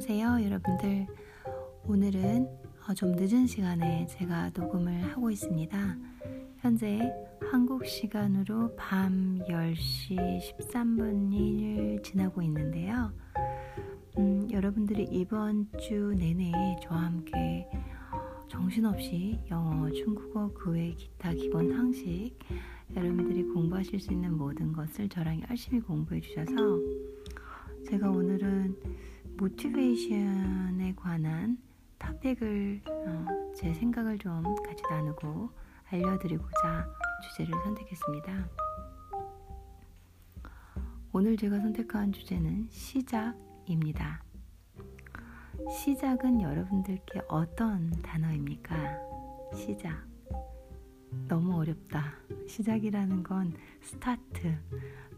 안녕하세요, 여러분들. 오늘은 어, 좀 늦은 시간에 제가 녹음을 하고 있습니다. 현재 한국 시간으로 밤 10시 13분을 지나고 있는데요. 음, 여러분들이 이번 주 내내 저와 함께 정신없이 영어, 중국어, 그 외 기타 기본 상식 여러분들이 공부하실 수 있는 모든 것을 저랑 열심히 공부해 주셔서 제가 오늘은 모티베이션에 관한 토픽을 어, 제 생각을 좀 같이 나누고 알려드리고자 주제를 선택했습니다. 오늘 제가 선택한 주제는 시작입니다. 시작은 여러분들께 어떤 단어입니까? 시작. 너무 어렵다. 시작이라는 건 스타트.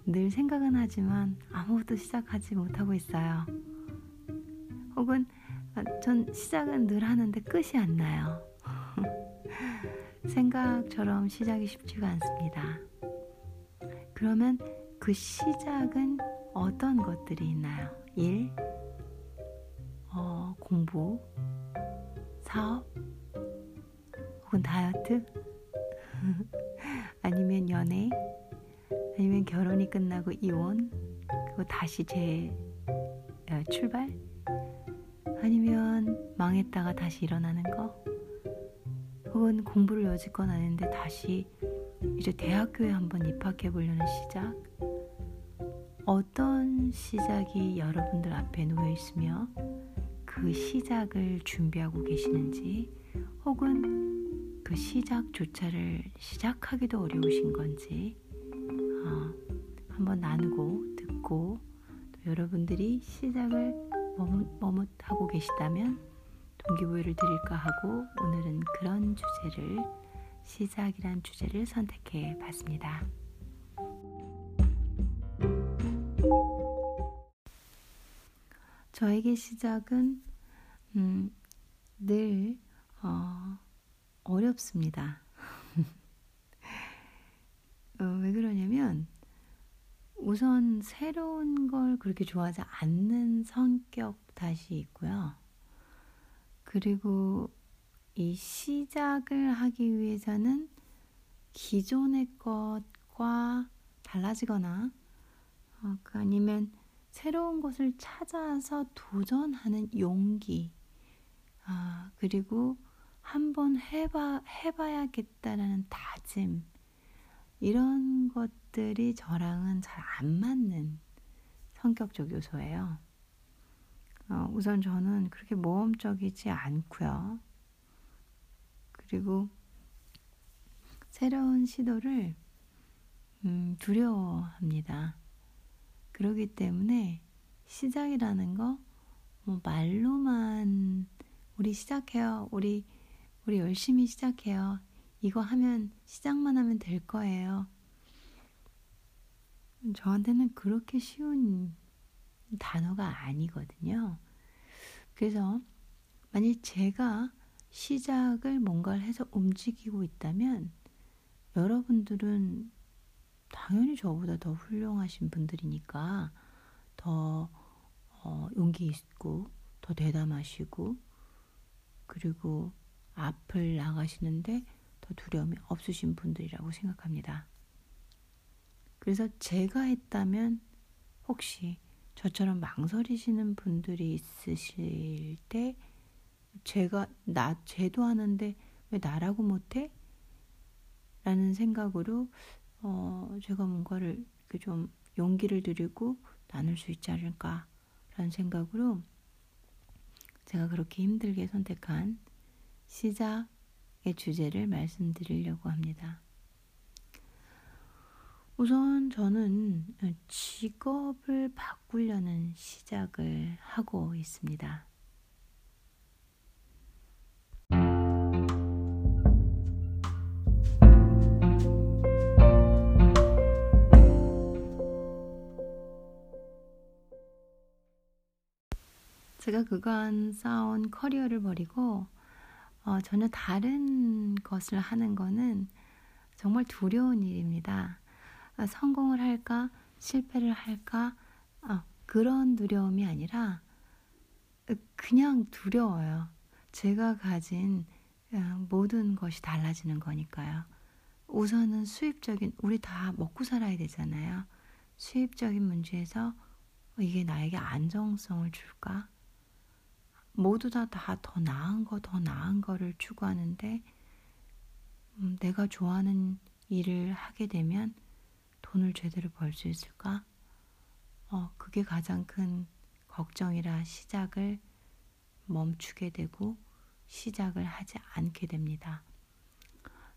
늘 생각은 하지만 아무것도 시작하지 못하고 있어요. 혹은 아, 전 시작은 늘 하는데 끝이 안 나요. 생각처럼 시작이 쉽지가 않습니다. 그러면 그 시작은 어떤 것들이 있나요? 일, 어, 공부, 사업, 혹은 다이어트, 아니면 연애, 아니면 결혼이 끝나고 이혼, 그리고 다시 재 어, 출발, 망했다가 다시 일어나는 거, 혹은 공부를 여지껏 안 했는데 다시 이제 대학교에 한번 입학해 보려는 시작. 어떤 시작이 여러분들 앞에 놓여 있으며 그 시작을 준비하고 계시는지, 혹은 그 시작조차를 시작하기도 어려우신 건지, 어, 한번 나누고 듣고 또 여러분들이 시작을 머뭇, 하고 계시다면 동기부여를 드릴까 하고 오늘은 그런 주제를 시작이란 주제를 선택해 봤습니다. 저에게 시작은 음, 늘 어, 어렵습니다. 어, 왜 그러냐면 우선 새로운 걸 그렇게 좋아하지 않는 성격 다시 있고요. 그리고 이 시작을 하기 위해서는 기존의 것과 달라지거나 어, 그 아니면 새로운 것을 찾아서 도전하는 용기 아, 그리고 한번 해봐, 해봐야겠다라는 다짐 이런 것들이 저랑은 잘 안 맞는 성격적 요소예요. 어, 우선 저는 그렇게 모험적이지 않고요. 그리고 새로운 시도를 음, 두려워합니다. 그러기 때문에 시작이라는 거 뭐 말로만 우리 시작해요. 우리 우리 열심히 시작해요. 이거 하면 시작만 하면 될 거예요. 저한테는 그렇게 쉬운 단어가 아니거든요. 그래서 만약 제가 시작을 뭔가를 해서 움직이고 있다면 여러분들은 당연히 저보다 더 훌륭하신 분들이니까 더 어, 용기 있고 더 대담하시고 그리고 앞을 나가시는데 더 두려움이 없으신 분들이라고 생각합니다. 그래서 제가 했다면 혹시 저처럼 망설이시는 분들이 있으실 때 제가 나 쟤도 하는데 왜 나라고 못해? 라는 생각으로 어, 제가 뭔가를 이렇게 좀 용기를 드리고 나눌 수 있지 않을까라는 생각으로 제가 그렇게 힘들게 선택한 시작의 주제를 말씀드리려고 합니다. 우선 저는 직업을 바꾸려는 시작을 하고 있습니다. 제가 그간 쌓아온 커리어를 버리고 어, 전혀 다른 것을 하는 거는 정말 두려운 일입니다. 어, 성공을 할까, 실패를 할까, 어, 그런 두려움이 아니라 그냥 두려워요. 제가 가진 어, 모든 것이 달라지는 거니까요. 우선은 수입적인, 우리 다 먹고 살아야 되잖아요. 수입적인 문제에서 이게 나에게 안정성을 줄까? 모두 다 다 더 나은 거, 더 나은 거를 추구하는데, 음, 내가 좋아하는 일을 하게 되면 돈을 제대로 벌 수 있을까? 어, 그게 가장 큰 걱정이라 시작을 멈추게 되고 시작을 하지 않게 됩니다.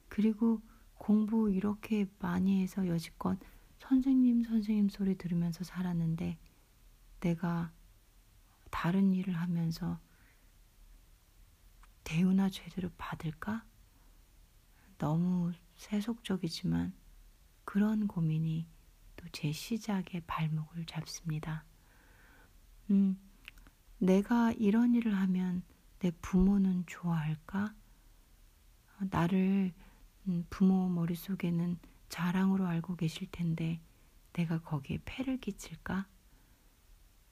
그리고 공부 이렇게 많이 해서 여지껏 선생님, 선생님 소리 들으면서 살았는데 내가 다른 일을 하면서 대우나 제대로 받을까? 너무 세속적이지만 그런 고민이 또제 시작의 발목을 잡습니다. 음, 내가 이런 일을 하면 내 부모는 좋아할까? 나를 음, 부모 머릿속에는 자랑으로 알고 계실 텐데 내가 거기에 폐를 끼칠까?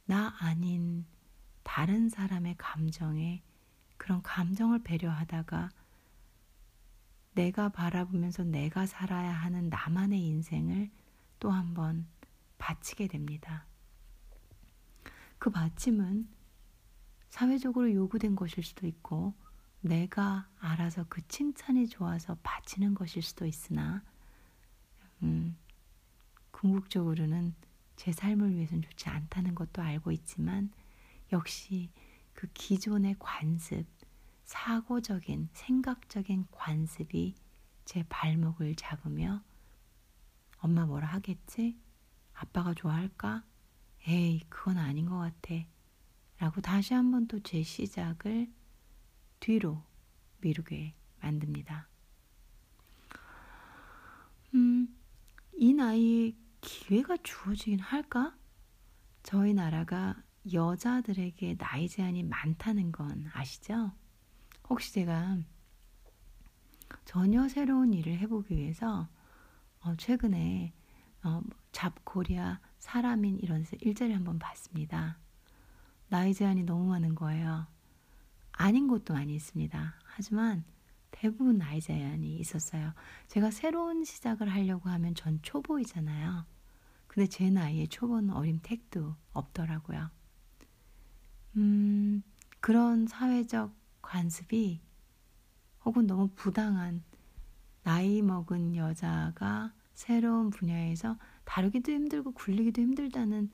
나 아닌 다른 사람의 감정에 그런 감정을 배려하다가 내가 바라보면서 내가 살아야 하는 나만의 인생을 또 한 번 바치게 됩니다. 그 바침은 사회적으로 요구된 것일 수도 있고 내가 알아서 그 칭찬이 좋아서 바치는 것일 수도 있으나 음, 궁극적으로는 제 삶을 위해서는 좋지 않다는 것도 알고 있지만 역시 그 기존의 관습, 사고적인, 생각적인 관습이 제 발목을 잡으며 엄마 뭐라 하겠지? 아빠가 좋아할까? 에이, 그건 아닌 것 같아. 라고 다시 한번 또 제 시작을 뒤로 미루게 만듭니다. 음, 이 나이에 기회가 주어지긴 할까? 저희 나라가 여자들에게 나이 제한이 많다는 건 아시죠? 혹시 제가 전혀 새로운 일을 해보기 위해서 어, 최근에 어, 잡코리아 사람인 이런 일자리를 한번 봤습니다. 나이 제한이 너무 많은 거예요. 아닌 것도 많이 있습니다. 하지만 대부분 나이 제한이 있었어요. 제가 새로운 시작을 하려고 하면 전 초보이잖아요. 근데 제 나이에 초보는 어림택도 없더라고요. 음, 그런 사회적 관습이 혹은 너무 부당한 나이 먹은 여자가 새로운 분야에서 다루기도 힘들고 굴리기도 힘들다는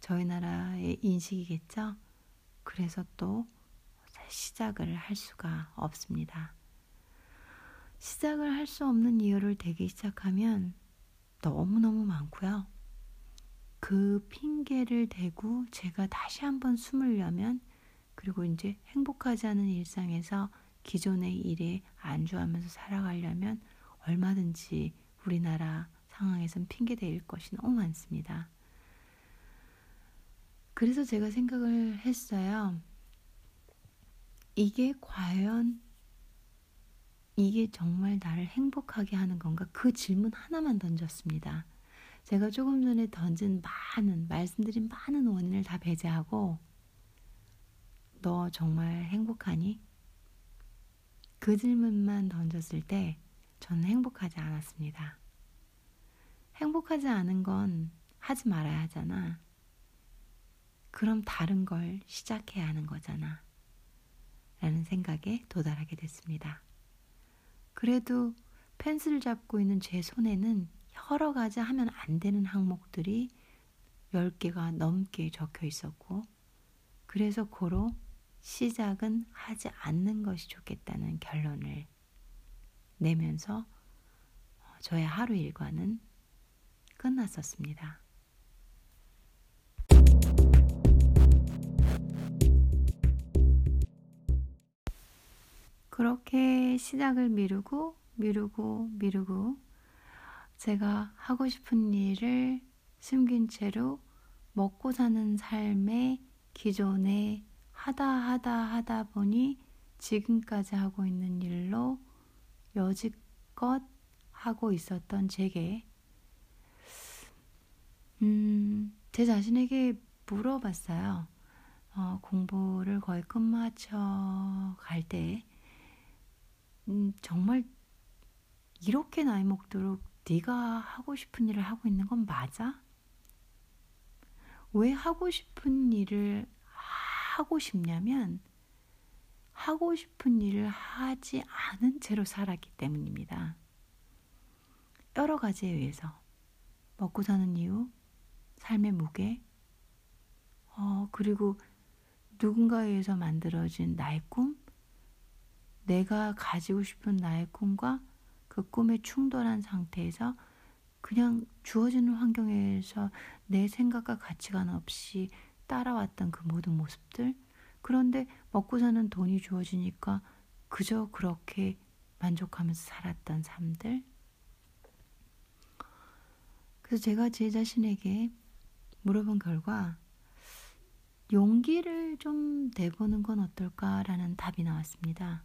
저희 나라의 인식이겠죠. 그래서 또 시작을 할 수가 없습니다. 시작을 할 수 없는 이유를 대기 시작하면 너무너무 많고요. 그 핑계를 대고 제가 다시 한번 숨으려면 그리고 이제 행복하지 않은 일상에서 기존의 일에 안주하면서 살아가려면 얼마든지 우리나라 상황에선 핑계 대일 것이 너무 많습니다. 그래서 제가 생각을 했어요. 이게 과연 이게 정말 나를 행복하게 하는 건가? 그 질문 하나만 던졌습니다. 제가 조금 전에 던진 많은, 말씀드린 많은 원인을 다 배제하고, 너 정말 행복하니? 그 질문만 던졌을 때 저는 행복하지 않았습니다. 행복하지 않은 건 하지 말아야 하잖아. 그럼 다른 걸 시작해야 하는 거잖아. 라는 생각에 도달하게 됐습니다. 그래도 펜슬을 잡고 있는 제 손에는 여러 가지 하면 안 되는 항목들이 10개가 넘게 적혀 있었고, 그래서 고로 시작은 하지 않는 것이 좋겠다는 결론을 내면서 저의 하루 일과는 끝났었습니다. 그렇게 시작을 미루고 미루고 미루고 제가 하고 싶은 일을 숨긴 채로 먹고 사는 삶의 기존에 하다 하다 하다 보니 지금까지 하고 있는 일로 여지껏 하고 있었던 제게 음, 제 자신에게 물어봤어요. 어, 공부를 거의 끝마쳐 갈 때, 음, 정말 이렇게 나이 먹도록 네가 하고 싶은 일을 하고 있는 건 맞아? 왜 하고 싶은 일을 하고 싶냐면 하고 싶은 일을 하지 않은 채로 살았기 때문입니다. 여러 가지에 의해서 먹고 사는 이유, 삶의 무게, 어, 그리고 누군가에 의해서 만들어진 나의 꿈, 내가 가지고 싶은 나의 꿈과 그 꿈에 충돌한 상태에서 그냥 주어지는 환경에서 내 생각과 가치관 없이 따라왔던 그 모든 모습들, 그런데 먹고 사는 돈이 주어지니까 그저 그렇게 만족하면서 살았던 삶들. 그래서 제가 제 자신에게 물어본 결과 용기를 좀 내보는 건 어떨까라는 답이 나왔습니다.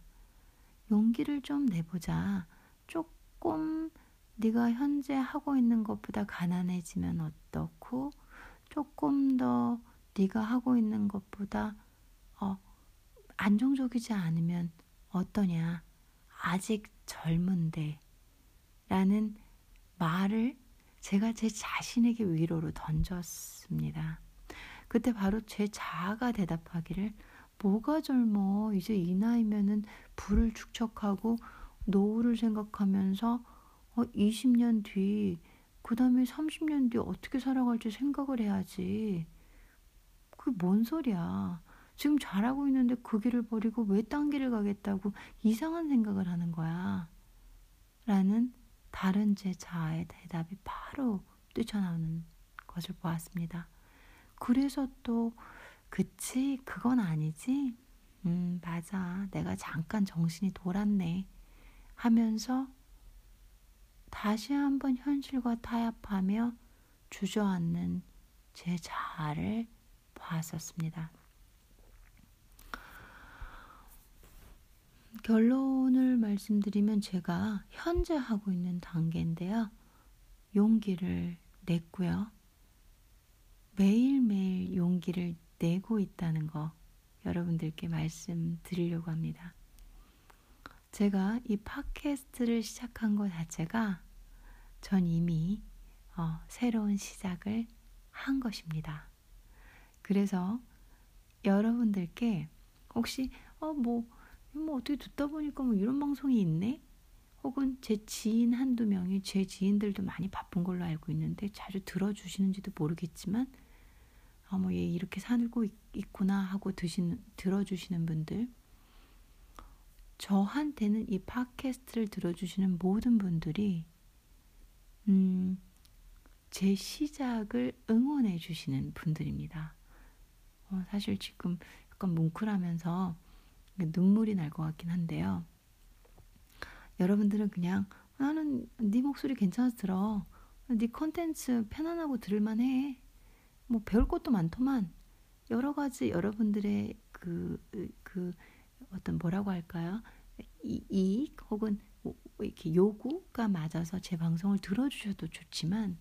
용기를 좀 내보자. 조금 네가 현재 하고 있는 것보다 가난해지면 어떻고 조금 더 네가 하고 있는 것보다 어, 안정적이지 않으면 어떠냐? 아직 젊은데 라는 말을 제가 제 자신에게 위로로 던졌습니다. 그때 바로 제 자아가 대답하기를 뭐가 젊어 이제 이 나이면은 부를 축적하고 노후를 생각하면서 어, 20년 뒤, 그 다음에 30년 뒤 어떻게 살아갈지 생각을 해야지. 그게 뭔 소리야. 지금 잘하고 있는데 그 길을 버리고 왜 딴 길을 가겠다고 이상한 생각을 하는 거야. 라는 다른 제 자아의 대답이 바로 뛰쳐나오는 것을 보았습니다. 그래서 또, 그치, 그건 아니지? 음, 맞아. 내가 잠깐 정신이 돌았네. 하면서 다시 한번 현실과 타협하며 주저앉는 제 자아를 보았었습니다. 결론을 말씀드리면 제가 현재 하고 있는 단계인데요. 용기를 냈고요. 매일매일 용기를 내고 있다는 거 여러분들께 말씀드리려고 합니다. 제가 이 팟캐스트를 시작한 것 자체가 전 이미 어, 새로운 시작을 한 것입니다. 그래서 여러분들께 혹시 어뭐 뭐 어떻게 듣다 보니까 뭐 이런 방송이 있네? 혹은 제 지인 한두 명이 제 지인들도 많이 바쁜 걸로 알고 있는데 자주 들어주시는지도 모르겠지만 아, 뭐, 얘 이렇게 살고 있, 구나 하고 드시는, 들어주시는 분들, 저한테는 이 팟캐스트를 들어주시는 모든 분들이, 음, 제 시작을 응원해 주시는 분들입니다. 어, 사실 지금 약간 뭉클하면서 눈물이 날 것 같긴 한데요. 여러분들은 그냥 나는 네 목소리 괜찮아서 들어. 네 컨텐츠 편안하고 들을만해. 뭐 배울 것도 많더만 여러 가지 여러분들의 그, 그 어떤 뭐라고 할까요? 이, 이익 혹은 뭐 이렇게 요구가 맞아서 제 방송을 들어주셔도 좋지만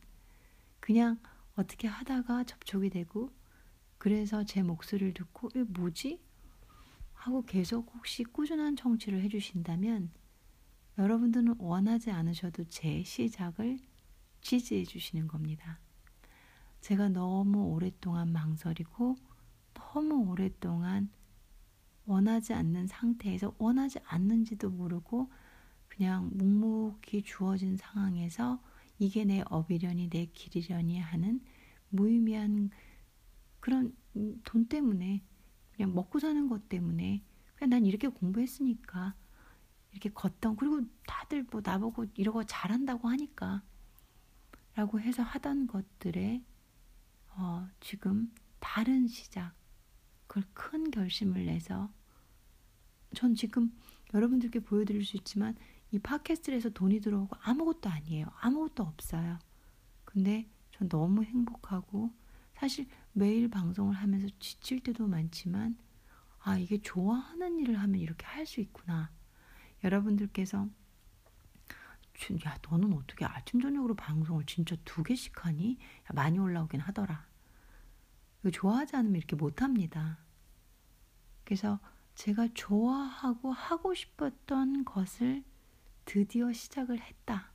그냥 어떻게 하다가 접촉이 되고 그래서 제 목소리를 듣고 이 뭐지? 하고 계속 혹시 꾸준한 청취를 해주신다면 여러분들은 원하지 않으셔도 제 시작을 지지해 주시는 겁니다. 제가 너무 오랫동안 망설이고 너무 오랫동안 원하지 않는 상태에서 원하지 않는지도 모르고 그냥 묵묵히 주어진 상황에서 이게 내 업이려니 내 길이려니 하는 무의미한 그런 돈 때문에 그냥 먹고 사는 것 때문에 그냥 난 이렇게 공부했으니까 이렇게 걷던 그리고 다들 뭐 나보고 이러고 잘한다고 하니까 라고 해서 하던 것들에 어, 지금 다른 시작, 그걸 큰 결심을 내서 전 지금 여러분들께 보여드릴 수 있지만 이 팟캐스트에서 돈이 들어오고 아무것도 아니에요. 아무것도 없어요. 근데 전 너무 행복하고 사실 매일 방송을 하면서 지칠 때도 많지만 아, 이게 좋아하는 일을 하면 이렇게 할 수 있구나. 여러분들께서 야, 너는 어떻게 아침, 저녁으로 방송을 진짜 두 개씩 하니? 야, 많이 올라오긴 하더라. 이거 좋아하지 않으면 이렇게 못 합니다. 그래서 제가 좋아하고 하고 싶었던 것을 드디어 시작을 했다.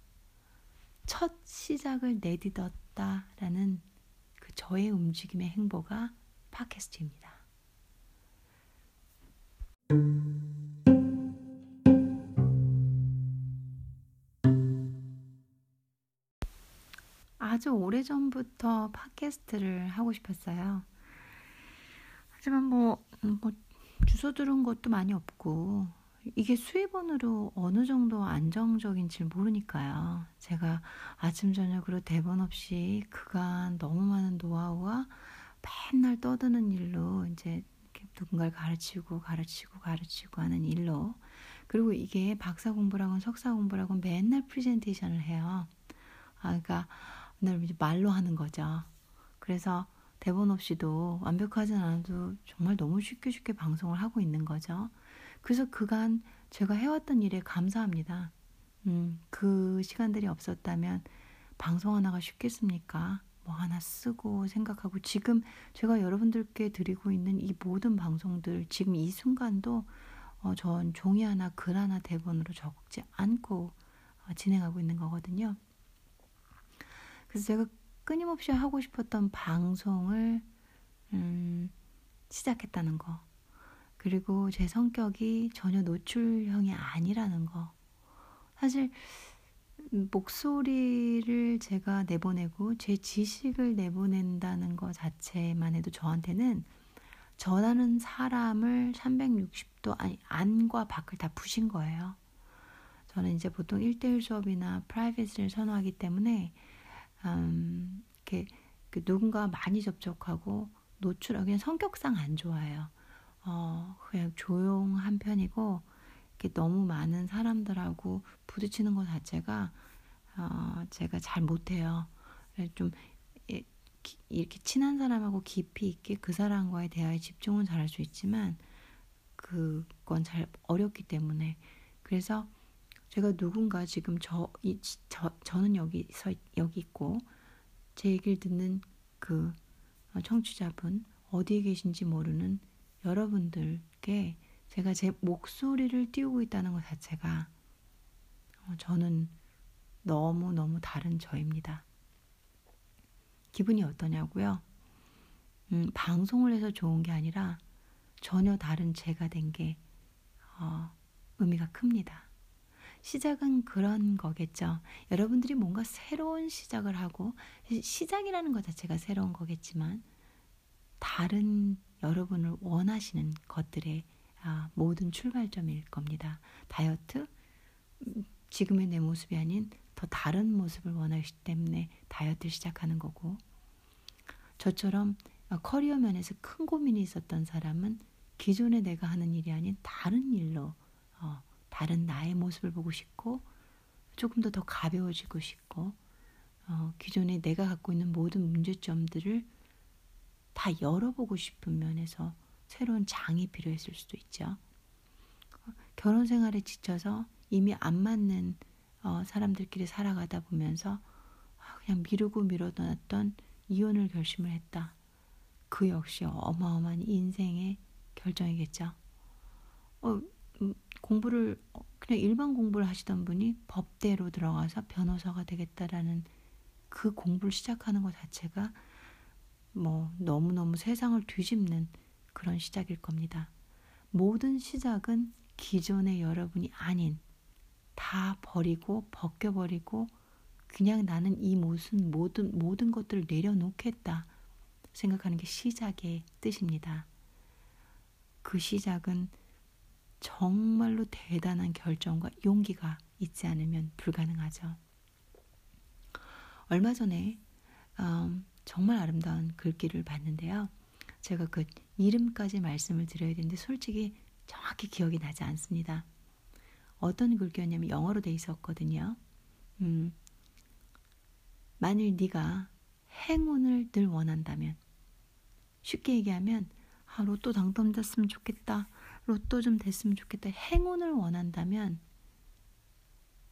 첫 시작을 내딛었다라는 그 저의 움직임의 행보가 팟캐스트입니다. 아주 오래전부터 팟캐스트를 하고 싶었어요. 하지만 뭐, 뭐 주소 들은 것도 많이 없고 이게 수입원으로 어느 정도 안정적인지 모르니까요. 제가 아침 저녁으로 대본 없이 그간 너무 많은 노하우와 맨날 떠드는 일로 이제 누군가를 가르치고 가르치고 가르치고 하는 일로 그리고 이게 박사 공부라고 석사 공부라고 맨날 프레젠테이션을 해요. 아, 그러니까 오늘 말로 하는 거죠. 그래서 대본 없이도 완벽하진 않아도 정말 너무 쉽게 쉽게 방송을 하고 있는 거죠. 그래서 그간 제가 해왔던 일에 감사합니다. 음, 그 시간들이 없었다면 방송 하나가 쉽겠습니까? 뭐 하나 쓰고 생각하고 지금 제가 여러분들께 드리고 있는 이 모든 방송들 지금 이 순간도 어, 전 종이 하나 글 하나 대본으로 적지 않고 어, 진행하고 있는 거거든요. 그래서 제가 끊임없이 하고 싶었던 방송을 음, 시작했다는 거. 그리고 제 성격이 전혀 노출형이 아니라는 거. 사실 목소리를 제가 내보내고 제 지식을 내보낸다는 것 자체만 해도 저한테는 전하는 사람을 360도 아니 안과 밖을 다 부신 거예요. 저는 이제 보통 1대1 수업이나 프라이빗을 선호하기 때문에 음, 이렇게 그 누군가 많이 접촉하고 노출하고 그냥 성격상 안 좋아해요. 어, 그냥 조용한 편이고 이렇게 너무 많은 사람들하고 부딪히는 것 자체가 어, 제가 잘 못해요. 좀 이렇게 친한 사람하고 깊이 있게 그 사람과의 대화에 집중은 잘할 수 있지만 그건 잘 어렵기 때문에 그래서 제가 누군가 지금 저, 이, 저 저는 여기 서 여기 있고 제 얘기를 듣는 그 청취자분 어디에 계신지 모르는 여러분들께 제가 제 목소리를 띄우고 있다는 것 자체가 어, 저는 너무너무 다른 저입니다. 기분이 어떠냐고요? 음, 방송을 해서 좋은 게 아니라 전혀 다른 제가 된게 어, 의미가 큽니다. 시작은 그런 거겠죠. 여러분들이 뭔가 새로운 시작을 하고 시작이라는 것 자체가 새로운 거겠지만 다른 여러분을 원하시는 것들의 아, 모든 출발점일 겁니다. 다이어트 음, 지금의 내 모습이 아닌 더 다른 모습을 원하기 때문에 다이어트를 시작하는 거고 저처럼 커리어 면에서 큰 고민이 있었던 사람은 기존에 내가 하는 일이 아닌 다른 일로 어, 다른 나의 모습을 보고 싶고 조금 더 더 가벼워지고 싶고 어, 기존에 내가 갖고 있는 모든 문제점들을 다 열어보고 싶은 면에서 새로운 장이 필요했을 수도 있죠. 결혼 생활에 지쳐서 이미 안 맞는 어, 사람들끼리 살아가다 보면서 그냥 미루고 미뤄놨던 이혼을 결심을 했다. 그 역시 어마어마한 인생의 결정이겠죠. 어, 음, 공부를 어, 그냥 일반 공부를 하시던 분이 법대로 들어가서 변호사가 되겠다라는 그 공부를 시작하는 것 자체가 뭐 너무너무 세상을 뒤집는 그런 시작일 겁니다. 모든 시작은 기존의 여러분이 아닌 다 버리고 벗겨버리고 그냥 나는 이 모든 모든 모든 것들을 내려놓겠다 생각하는 게 시작의 뜻입니다. 그 시작은 정말로 대단한 결정과 용기가 있지 않으면 불가능하죠. 얼마 전에 음, 정말 아름다운 글귀를 봤는데요. 제가 그 이름까지 말씀을 드려야 되는데 솔직히 정확히 기억이 나지 않습니다. 어떤 글귀였냐면 영어로 돼 있었거든요. 음, 만일 네가 행운을 늘 원한다면 쉽게 얘기하면 아, 로또 당첨됐으면 좋겠다. 로또 좀 됐으면 좋겠다. 행운을 원한다면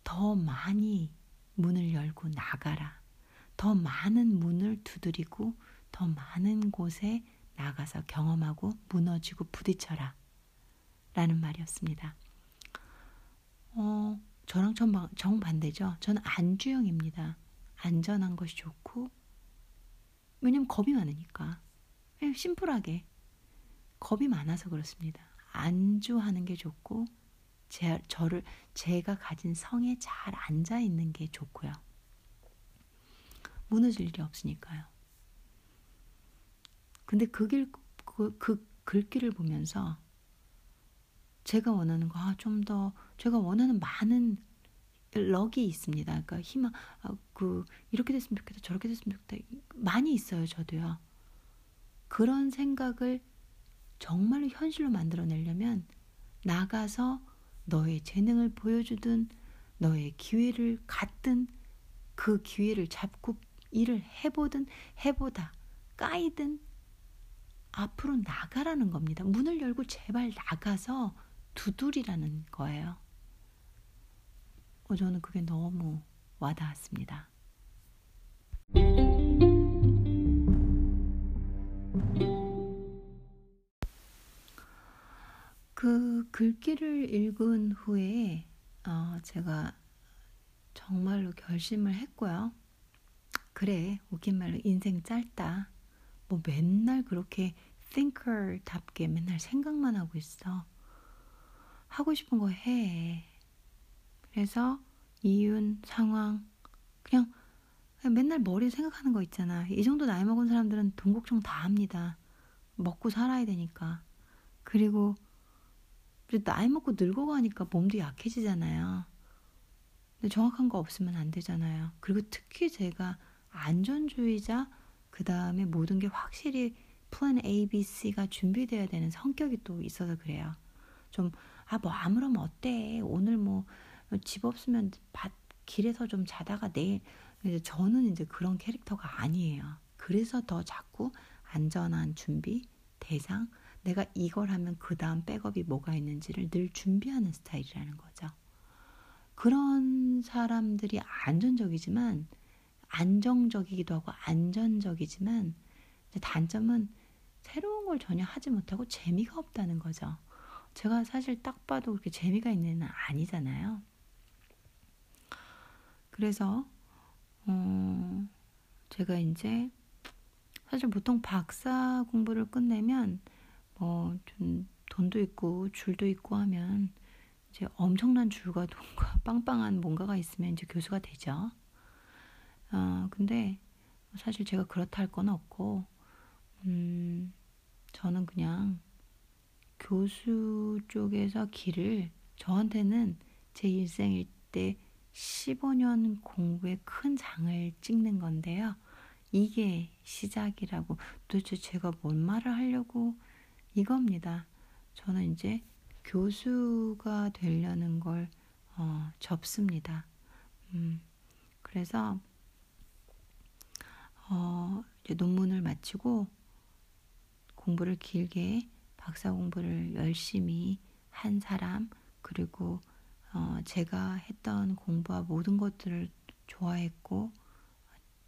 더 많이 문을 열고 나가라. 더 많은 문을 두드리고 더 많은 곳에 나가서 경험하고 무너지고 부딪혀라. 라는 말이었습니다. 어, 저랑 정반, 정반대죠. 저는 안주형입니다. 안전한 것이 좋고, 왜냐면 겁이 많으니까. 그냥 심플하게. 겁이 많아서 그렇습니다. 안주하는 게 좋고, 제, 저를, 제가 가진 성에 잘 앉아 있는 게 좋고요. 무너질 일이 없으니까요. 근데 그 길, 그, 그 글귀를 보면서 제가 원하는 거, 아, 좀 더, 제가 원하는 많은 럭이 있습니다. 그러니까 희망, 아, 그, 이렇게 됐으면 좋겠다, 저렇게 됐으면 좋겠다. 많이 있어요, 저도요. 그런 생각을 정말로 현실로 만들어내려면 나가서 너의 재능을 보여주든 너의 기회를 갖든 그 기회를 잡고 일을 해보든 해보다 까이든 앞으로 나가라는 겁니다. 문을 열고 제발 나가서 두드리라는 거예요. 어, 저는 그게 너무 와닿았습니다. 그 글귀를 읽은 후에 어, 제가 정말로 결심을 했고요. 그래, 웃긴 말로 인생 짧다. 뭐 맨날 그렇게 thinker답게 맨날 생각만 하고 있어. 하고 싶은 거 해. 그래서 이윤, 상황, 그냥, 그냥 맨날 머리에 생각하는 거 있잖아. 이 정도 나이 먹은 사람들은 돈 걱정 다 합니다. 먹고 살아야 되니까. 그리고 나이 먹고 늙어가니까 몸도 약해지잖아요. 근데 정확한 거 없으면 안 되잖아요. 그리고 특히 제가 안전주의자, 그 다음에 모든 게 확실히 플랜 A, B, C가 준비되어야 되는 성격이 또 있어서 그래요. 좀, 아, 뭐, 아무러면 어때? 오늘 뭐, 집 없으면 밭, 길에서 좀 자다가 내일. 이제 저는 이제 그런 캐릭터가 아니에요. 그래서 더 자꾸 안전한 준비, 대상, 내가 이걸 하면 그 다음 백업이 뭐가 있는지를 늘 준비하는 스타일이라는 거죠. 그런 사람들이 안전적이지만, 안정적이기도 하고 안전적이지만, 단점은 새로운 걸 전혀 하지 못하고 재미가 없다는 거죠. 제가 사실 딱 봐도 그렇게 재미가 있는 애는 아니잖아요. 그래서 어, 제가 이제 사실 보통 박사 공부를 끝내면 뭐 좀 돈도 있고 줄도 있고 하면 이제 엄청난 줄과 돈과 빵빵한 뭔가가 있으면 이제 교수가 되죠. 어, 근데 사실 제가 그렇다 할 건 없고 음, 저는 그냥 교수 쪽에서 길을 저한테는 제 일생일 때 15년 공부의 큰 장을 찍는 건데요. 이게 시작이라고 도대체 제가 뭔 말을 하려고 이겁니다. 저는 이제 교수가 되려는 걸 어, 접습니다. 음, 그래서 어, 이제 논문을 마치고 공부를 길게 박사 공부를 열심히 한 사람 그리고 어, 제가 했던 공부와 모든 것들을 좋아했고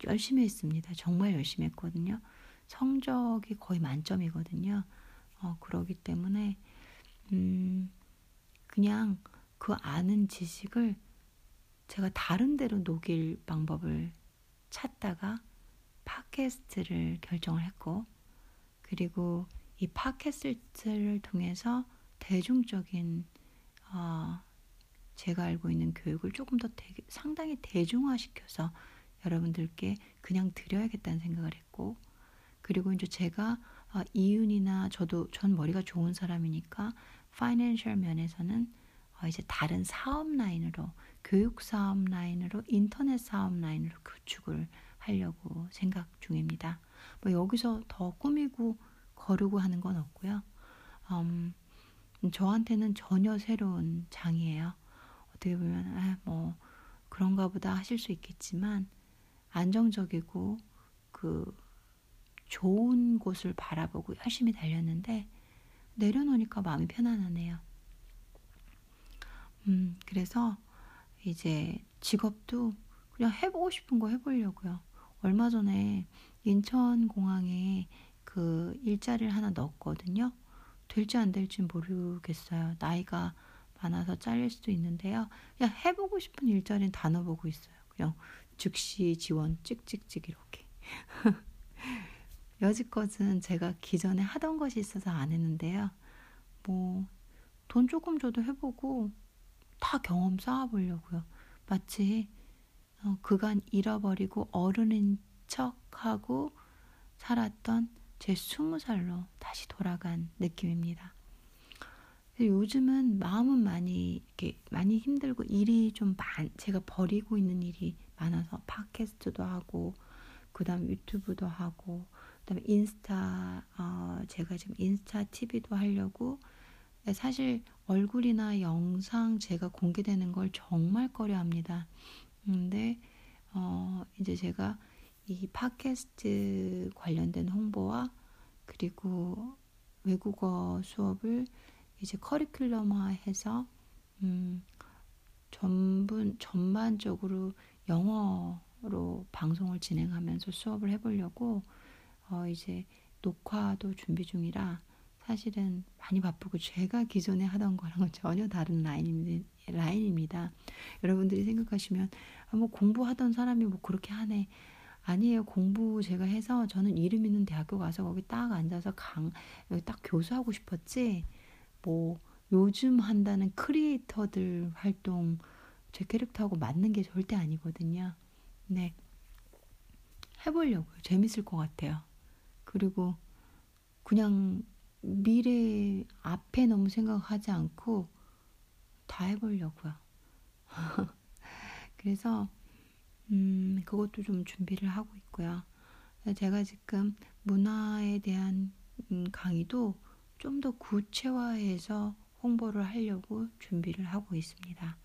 열심히 했습니다. 정말 열심히 했거든요. 성적이 거의 만점이거든요. 어, 그러기 때문에 음, 그냥 그 아는 지식을 제가 다른 데로 녹일 방법을 찾다가 팟캐스트를 결정을 했고 그리고 이 팟캐스트를 통해서 대중적인 어, 제가 알고 있는 교육을 조금 더 대, 상당히 대중화시켜서 여러분들께 그냥 드려야겠다는 생각을 했고 그리고 이제 제가 어, 이윤이나 저도 전 머리가 좋은 사람이니까 파이낸셜 면에서는 어, 이제 다른 사업 라인으로 교육 사업 라인으로 인터넷 사업 라인으로 구축을 하려고 생각 중입니다. 뭐 여기서 더 꾸미고 거르고 하는 건 없고요. 음, 저한테는 전혀 새로운 장이에요. 어떻게 보면 아, 뭐 그런가 보다 하실 수 있겠지만 안정적이고 그 좋은 곳을 바라보고 열심히 달렸는데 내려놓으니까 마음이 편안하네요. 음, 그래서 이제 직업도 그냥 해보고 싶은 거 해보려고요. 얼마 전에 인천공항에 그 일자리를 하나 넣었거든요. 될지 안 될지 모르겠어요. 나이가 많아서 잘릴 수도 있는데요. 그냥 해보고 싶은 일자리는 다 넣어보고 있어요. 그냥 즉시 지원 찍찍찍 이렇게. 여지껏은 제가 기존에 하던 것이 있어서 안 했는데요. 뭐, 돈 조금 줘도 해보고 다 경험 쌓아보려고요. 마치 어, 그간 잃어버리고 어른인 척하고 살았던 제 스무 살로 다시 돌아간 느낌입니다. 요즘은 마음은 많이 이렇게 많이 힘들고 일이 좀 많, 제가 버리고 있는 일이 많아서 팟캐스트도 하고 그다음 유튜브도 하고 그다음에 인스타 어, 제가 지금 인스타 TV도 하려고 사실 얼굴이나 영상 제가 공개되는 걸 정말 꺼려합니다. 근데 어, 이제 제가 이 팟캐스트 관련된 홍보와 그리고 외국어 수업을 이제 커리큘럼화해서 음, 전분 전반적으로 영어로 방송을 진행하면서 수업을 해보려고 어, 이제 녹화도 준비 중이라 사실은 많이 바쁘고 제가 기존에 하던 거랑은 전혀 다른 라인입니다. 여러분들이 생각하시면 아, 뭐 공부하던 사람이 뭐 그렇게 하네. 아니에요. 공부 제가 해서 저는 이름 있는 대학교 가서 거기 딱 앉아서 강 여기 딱 교수하고 싶었지. 뭐 요즘 한다는 크리에이터들 활동 제 캐릭터하고 맞는 게 절대 아니거든요. 네. 해보려고요. 재밌을 것 같아요. 그리고 그냥 미래 앞에 너무 생각하지 않고 다 해보려고요. 그래서 음, 그것도 좀 준비를 하고 있고요. 제가 지금 문화에 대한 음, 강의도 좀 더 구체화해서 홍보를 하려고 준비를 하고 있습니다.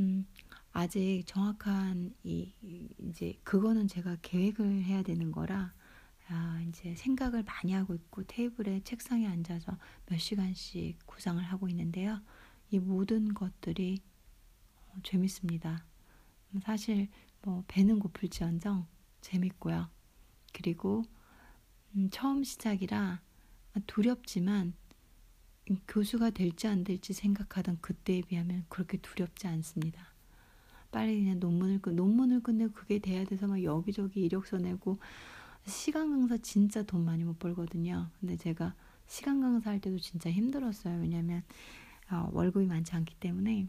음, 아직 정확한 이 이제 그거는 제가 계획을 해야 되는 거라 아, 이제 생각을 많이 하고 있고 테이블에 책상에 앉아서 몇 시간씩 구상을 하고 있는데요. 이 모든 것들이 어, 재밌습니다. 사실 뭐 배는 고플지언정 재밌고요. 그리고 음, 처음 시작이라 두렵지만 교수가 될지 안 될지 생각하던 그때에 비하면 그렇게 두렵지 않습니다. 빨리 그냥 논문을 끝 논문을 끝내고 그게 돼야 돼서 막 여기저기 이력서 내고 시간 강사 진짜 돈 많이 못 벌거든요. 근데 제가 시간 강사 할 때도 진짜 힘들었어요. 왜냐면 어, 월급이 많지 않기 때문에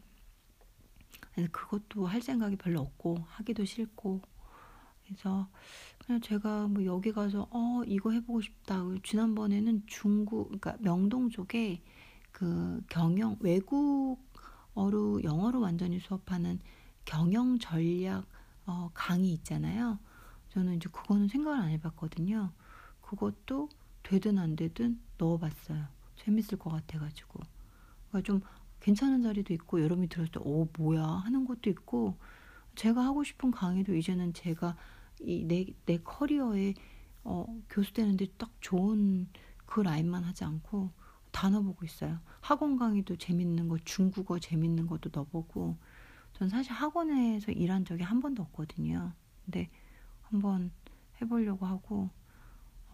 그래서 그것도 할 생각이 별로 없고 하기도 싫고 그래서 그냥 제가 뭐 여기 가서 어 이거 해보고 싶다. 지난번에는 중국 그러니까 명동 쪽에 그 경영 외국어로 영어로 완전히 수업하는 경영 전략 어, 강의 있잖아요. 저는 이제 그거는 생각을 안 해봤거든요. 그것도 되든 안 되든 넣어봤어요. 재밌을 것 같아가지고. 그러니까 좀 괜찮은 자리도 있고 여러분이 들었을 때, 어, 뭐야? 하는 것도 있고, 제가 하고 싶은 강의도 이제는 제가 이 내, 내 커리어에 어, 교수 되는데 딱 좋은 그 라인만 하지 않고 다 넣어보고 있어요. 학원 강의도 재밌는 거, 중국어 재밌는 것도 넣어보고, 전 사실 학원에서 일한 적이 한 번도 없거든요. 근데 한번 해보려고 하고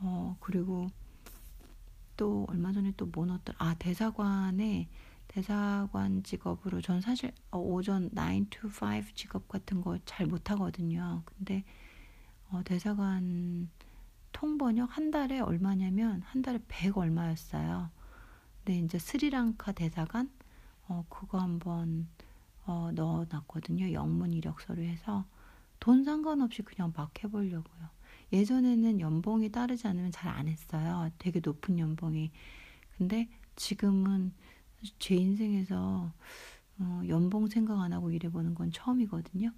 어 그리고 또 얼마 전에 또 뭐 넣었더라 아 대사관에 대사관 직업으로 전 사실 어, 오전 9 to 5 직업 같은 거 잘 못하거든요. 근데 어, 대사관 통번역 한 달에 얼마냐면 한 달에 100 얼마였어요. 근데 이제 스리랑카 대사관 어, 그거 한번 어, 넣어놨거든요. 영문 이력서를 해서 돈 상관없이 그냥 막 해보려고요. 예전에는 연봉이 따르지 않으면 잘 안 했어요. 되게 높은 연봉이. 근데 지금은 제 인생에서 어, 연봉 생각 안 하고 일해보는 건 처음이거든요.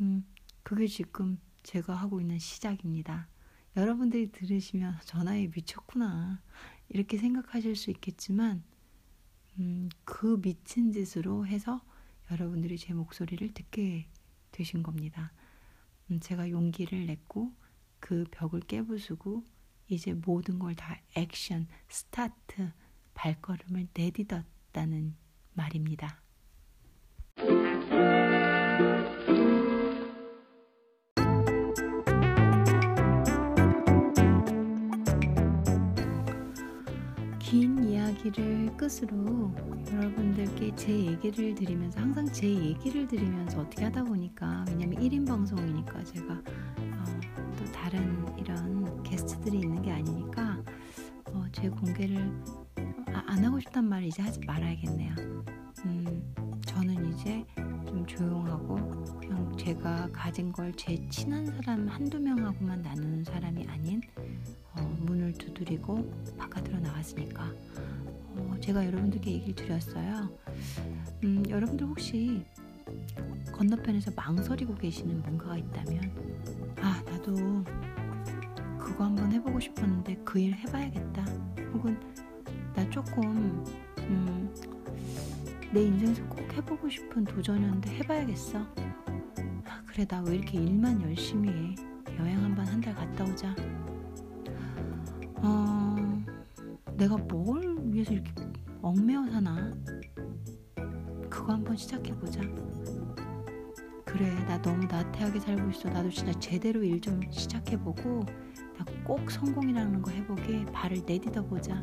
음, 그게 지금 제가 하고 있는 시작입니다. 여러분들이 들으시면 전화에 미쳤구나. 이렇게 생각하실 수 있겠지만, 음, 그 미친 짓으로 해서 여러분들이 제 목소리를 듣게 되신 겁니다. 음, 제가 용기를 냈고 그 벽을 깨부수고 이제 모든 걸 다 액션, 스타트, 발걸음을 내딛었다는 말입니다. 끝으로 여러분들께 제 얘기를 드리면서 항상 제 얘기를 드리면서 어떻게 하다 보니까 왜냐면 1인 방송이니까 제가 어, 또 다른 이런 게스트들이 있는 게 아니니까 어, 제 공개를 아, 안 하고 싶단 말을 이제 하지 말아야겠네요. 음, 저는 이제 좀 조용하고 그냥 제가 가진 걸 제 친한 사람 한두 명하고만 나누는 사람이 아닌 어, 문을 두드리고 바깥으로 나왔으니까 어, 제가 여러분들께 얘기를 드렸어요. 음, 여러분들 혹시 건너편에서 망설이고 계시는 뭔가가 있다면 아 나도 그거 한번 해보고 싶었는데 그 일 해봐야겠다. 혹은 나 조금 음, 내 인생에서 꼭 해보고 싶은 도전이었는데 해봐야겠어. 아, 그래 나 왜 이렇게 일만 열심히 해? 여행 한번 한 달 갔다 오자. 어, 내가 뭘 위해서 이렇게 얽매여 사나? 그거 한번 시작해보자. 그래, 나 너무 나태하게 살고 있어. 나도 진짜 제대로 일 좀 시작해보고, 나 꼭 성공이라는 거 해보게 발을 내딛어 보자.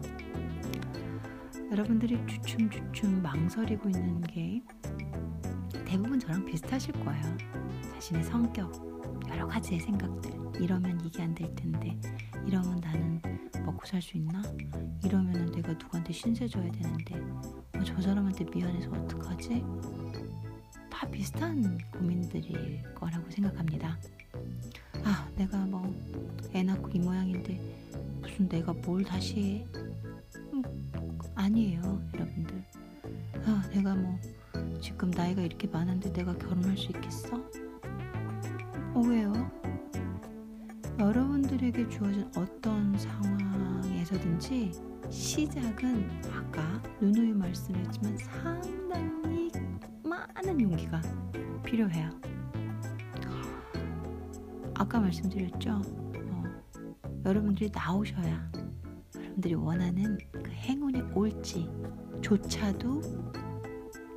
여러분들이 주춤주춤 망설이고 있는 게 대부분 저랑 비슷하실 거예요. 자신의 성격, 여러 가지의 생각들. 이러면 이게 안 될 텐데, 이러면 나는 먹고 살 수 있나? 이러면 내가 누구한테 신세 져야 되는데 어, 저 사람한테 미안해서 어떡하지? 다 비슷한 고민들일 거라고 생각합니다. 아, 내가 뭐 애 낳고 이 모양인데 무슨 내가 뭘 다시 해? 음, 아니에요, 여러분들. 아, 내가 뭐 지금 나이가 이렇게 많은데 내가 결혼할 수 있겠어? 어, 왜요? 여러분들에게 주어진 어떤 상황에서든지 시작은 아까 누누이 말씀했지만 상당히 많은 용기가 필요해요. 아까 말씀드렸죠. 어, 여러분들이 나오셔야 여러분들이 원하는 그 행운이 올지조차도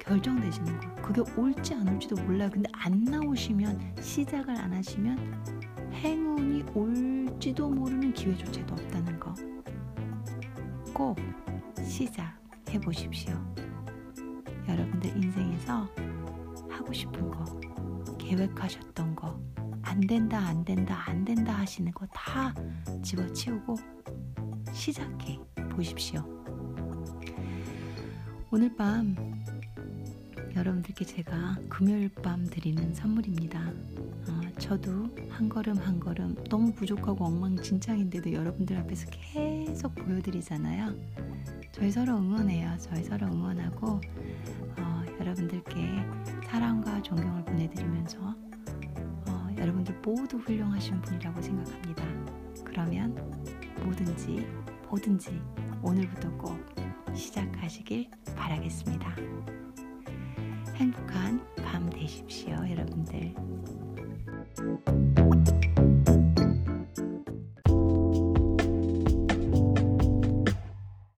결정되시는 거. 그게 올지 안 올지도 몰라요. 근데 안 나오시면 시작을 안 하시면 행운이 올지도 모르는 기회조차도 없다는 거. 꼭 시작해 보십시오. 여러분들 인생에서 하고 싶은 거, 계획하셨던 거, 안 된다, 안 된다, 안 된다 하시는 거 다 집어치우고 시작해 보십시오. 오늘 밤 여러분들께 제가 금요일 밤 드리는 선물입니다. 어, 저도 한 걸음 한 걸음 너무 부족하고 엉망진창인데도 여러분들 앞에서 계속 보여드리잖아요. 저희 서로 응원해요. 저희 서로 응원하고 어, 여러분들께 사랑과 존경을 보내드리면서 어, 여러분들 모두 훌륭하신 분이라고 생각합니다. 그러면 뭐든지 뭐든지 오늘부터 꼭 시작하시길 바라겠습니다. 행복한 밤 되십시오, 여러분들.